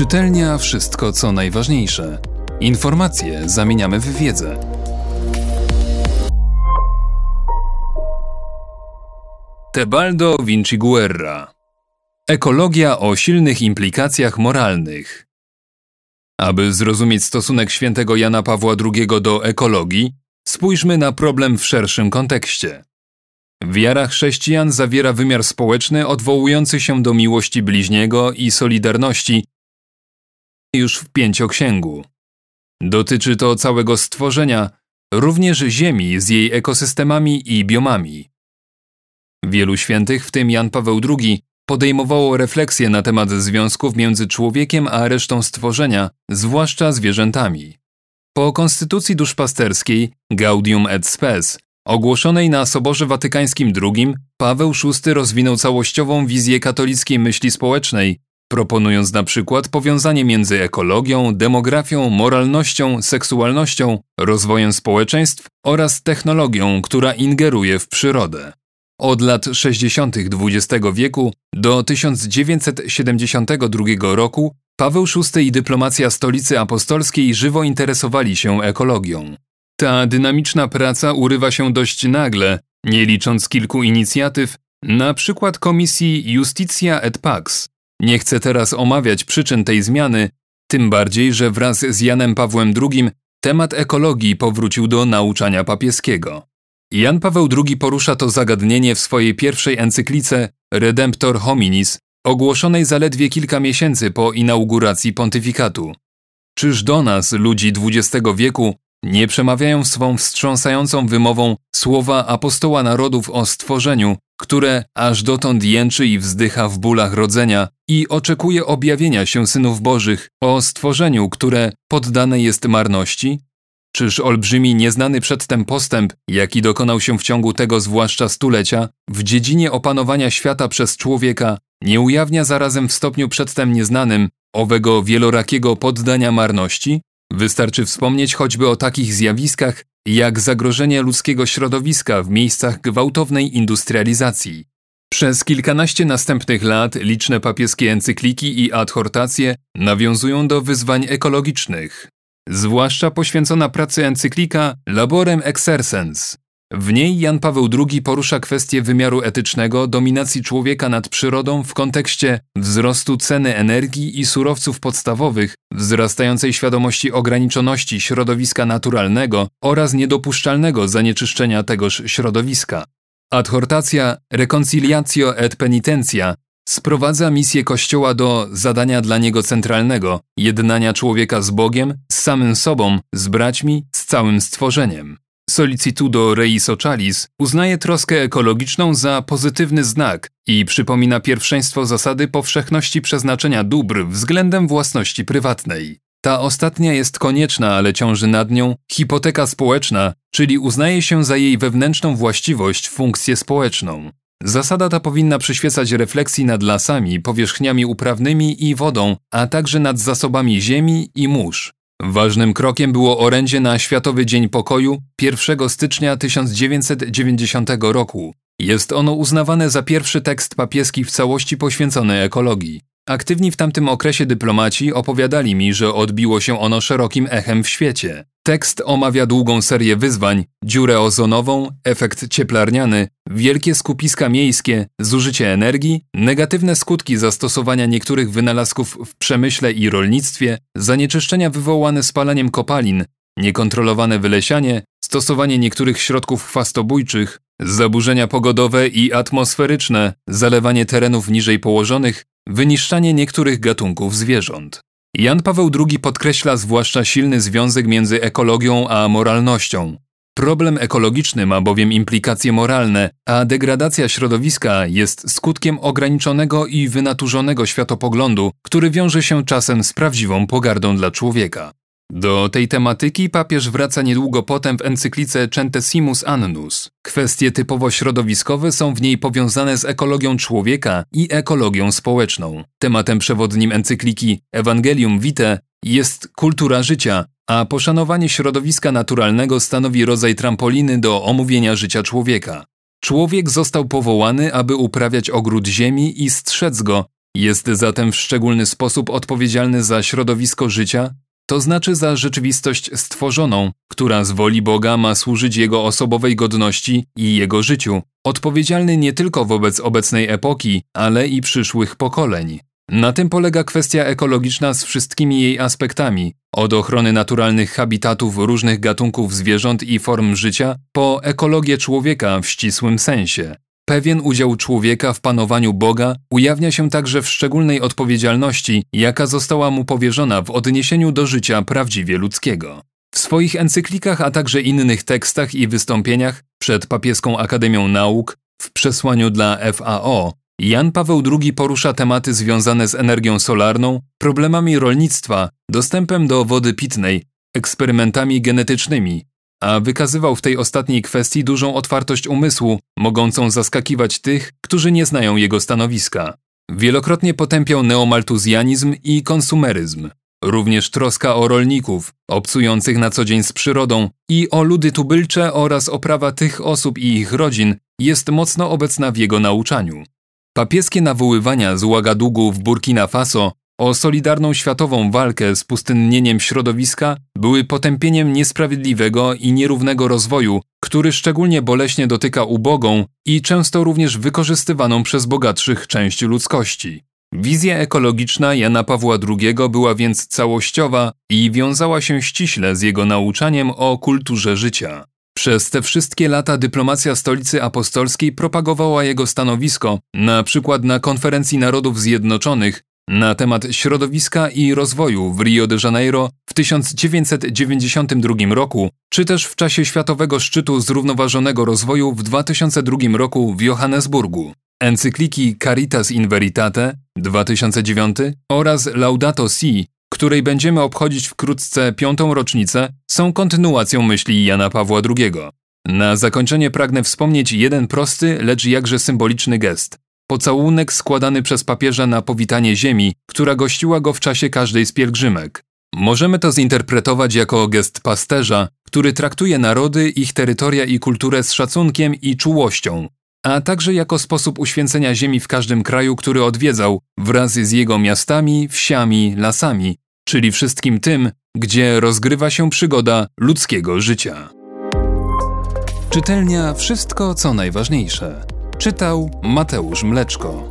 Czytelnia wszystko co najważniejsze. Informacje zamieniamy w wiedzę. Tebaldo Vinciguerra Ekologia o silnych implikacjach moralnych. Aby zrozumieć stosunek świętego Jana Pawła II do ekologii, spójrzmy na problem w szerszym kontekście. Wiara chrześcijan zawiera wymiar społeczny odwołujący się do miłości bliźniego i solidarności już w pięcioksięgu. Dotyczy to całego stworzenia, również Ziemi z jej ekosystemami i biomami. Wielu świętych, w tym Jan Paweł II, podejmowało refleksje na temat związków między człowiekiem a resztą stworzenia, zwłaszcza zwierzętami. Po konstytucji duszpasterskiej Gaudium et Spes, ogłoszonej na Soborze Watykańskim II, Paweł VI rozwinął całościową wizję katolickiej myśli społecznej, proponując na przykład powiązanie między ekologią, demografią, moralnością, seksualnością, rozwojem społeczeństw oraz technologią, która ingeruje w przyrodę. Od lat 60. XX wieku do 1972 roku Paweł VI i dyplomacja stolicy apostolskiej żywo interesowali się ekologią. Ta dynamiczna praca urywa się dość nagle, nie licząc kilku inicjatyw, na przykład komisji Justitia et Pax. Nie chcę teraz omawiać przyczyn tej zmiany, tym bardziej, że wraz z Janem Pawłem II temat ekologii powrócił do nauczania papieskiego. Jan Paweł II porusza to zagadnienie w swojej pierwszej encyklice Redemptor Hominis, ogłoszonej zaledwie kilka miesięcy po inauguracji pontyfikatu. Czyż do nas, ludzi XX wieku, nie przemawiają swą wstrząsającą wymową słowa apostoła narodów o stworzeniu, które aż dotąd jęczy i wzdycha w bólach rodzenia i oczekuje objawienia się synów bożych o stworzeniu, które poddane jest marności? Czyż olbrzymi nieznany przedtem postęp, jaki dokonał się w ciągu tego zwłaszcza stulecia, w dziedzinie opanowania świata przez człowieka, nie ujawnia zarazem w stopniu przedtem nieznanym owego wielorakiego poddania marności? Wystarczy wspomnieć choćby o takich zjawiskach jak zagrożenie ludzkiego środowiska w miejscach gwałtownej industrializacji. Przez kilkanaście następnych lat liczne papieskie encykliki i adhortacje nawiązują do wyzwań ekologicznych, zwłaszcza poświęcona pracy encyklika Laborem Exersens. W niej Jan Paweł II porusza kwestię wymiaru etycznego dominacji człowieka nad przyrodą w kontekście wzrostu ceny energii i surowców podstawowych, wzrastającej świadomości ograniczoności środowiska naturalnego oraz niedopuszczalnego zanieczyszczenia tegoż środowiska. Adhortacja Reconciliatio et Penitentia sprowadza misję Kościoła do zadania dla niego centralnego jednania człowieka z Bogiem, z samym sobą, z braćmi, z całym stworzeniem. Solicitudo Rei Sochalis uznaje troskę ekologiczną za pozytywny znak i przypomina pierwszeństwo zasady powszechności przeznaczenia dóbr względem własności prywatnej. Ta ostatnia jest konieczna, ale ciąży nad nią hipoteka społeczna, czyli uznaje się za jej wewnętrzną właściwość funkcję społeczną. Zasada ta powinna przyświecać refleksji nad lasami, powierzchniami uprawnymi i wodą, a także nad zasobami ziemi i mórz. Ważnym krokiem było orędzie na Światowy Dzień Pokoju 1 stycznia 1990 roku. Jest ono uznawane za pierwszy tekst papieski w całości poświęcony ekologii. Aktywni w tamtym okresie dyplomaci opowiadali mi, że odbiło się ono szerokim echem w świecie. Tekst omawia długą serię wyzwań, dziurę ozonową, efekt cieplarniany, wielkie skupiska miejskie, zużycie energii, negatywne skutki zastosowania niektórych wynalazków w przemyśle i rolnictwie, zanieczyszczenia wywołane spalaniem kopalin, niekontrolowane wylesianie, stosowanie niektórych środków chwastobójczych, zaburzenia pogodowe i atmosferyczne, zalewanie terenów niżej położonych, wyniszczanie niektórych gatunków zwierząt. Jan Paweł II podkreśla zwłaszcza silny związek między ekologią a moralnością. Problem ekologiczny ma bowiem implikacje moralne, a degradacja środowiska jest skutkiem ograniczonego i wynaturzonego światopoglądu, który wiąże się czasem z prawdziwą pogardą dla człowieka. Do tej tematyki papież wraca niedługo potem w encyklice Centesimus Annus. Kwestie typowo środowiskowe są w niej powiązane z ekologią człowieka i ekologią społeczną. Tematem przewodnim encykliki Evangelium Vitae jest kultura życia, a poszanowanie środowiska naturalnego stanowi rodzaj trampoliny do omówienia życia człowieka. Człowiek został powołany, aby uprawiać ogród ziemi i strzec go, Jest zatem w szczególny sposób odpowiedzialny za środowisko życia, to znaczy za rzeczywistość stworzoną, która z woli Boga ma służyć jego osobowej godności i jego życiu, odpowiedzialny nie tylko wobec obecnej epoki, ale i przyszłych pokoleń. Na tym polega kwestia ekologiczna z wszystkimi jej aspektami, od ochrony naturalnych habitatów różnych gatunków zwierząt i form życia, po ekologię człowieka w ścisłym sensie. Pewien udział człowieka w panowaniu Boga ujawnia się także w szczególnej odpowiedzialności, jaka została mu powierzona w odniesieniu do życia prawdziwie ludzkiego. W swoich encyklikach, a także innych tekstach i wystąpieniach przed Papieską Akademią Nauk, w przesłaniu dla FAO, Jan Paweł II porusza tematy związane z energią solarną, problemami rolnictwa, dostępem do wody pitnej, eksperymentami genetycznymi, a wykazywał w tej ostatniej kwestii dużą otwartość umysłu, mogącą zaskakiwać tych, którzy nie znają jego stanowiska. Wielokrotnie potępiał neomaltuzjanizm i konsumeryzm. Również troska o rolników, obcujących na co dzień z przyrodą i o ludy tubylcze oraz o prawa tych osób i ich rodzin jest mocno obecna w jego nauczaniu. Papieskie nawoływania z Ouagadougou w Burkina Faso o solidarną światową walkę z pustynnieniem środowiska były potępieniem niesprawiedliwego i nierównego rozwoju, który szczególnie boleśnie dotyka ubogą i często również wykorzystywaną przez bogatszych część ludzkości. Wizja ekologiczna Jana Pawła II była więc całościowa i wiązała się ściśle z jego nauczaniem o kulturze życia. Przez te wszystkie lata dyplomacja Stolicy Apostolskiej propagowała jego stanowisko, na przykład na Konferencji Narodów Zjednoczonych na temat środowiska i rozwoju w Rio de Janeiro w 1992 roku, czy też w czasie Światowego Szczytu Zrównoważonego Rozwoju w 2002 roku w Johannesburgu. Encykliki Caritas in Veritate 2009 oraz Laudato Si, której będziemy obchodzić wkrótce piątą rocznicę, są kontynuacją myśli Jana Pawła II. Na zakończenie pragnę wspomnieć jeden prosty, lecz jakże symboliczny gest. Pocałunek składany przez papieża na powitanie ziemi, która gościła go w czasie każdej z pielgrzymek. Możemy to zinterpretować jako gest pasterza, który traktuje narody, ich terytoria i kulturę z szacunkiem i czułością, a także jako sposób uświęcenia ziemi w każdym kraju, który odwiedzał, wraz z jego miastami, wsiami, lasami, czyli wszystkim tym, gdzie rozgrywa się przygoda ludzkiego życia. Czytelnia Wszystko co najważniejsze. Czytał Mateusz Mleczko.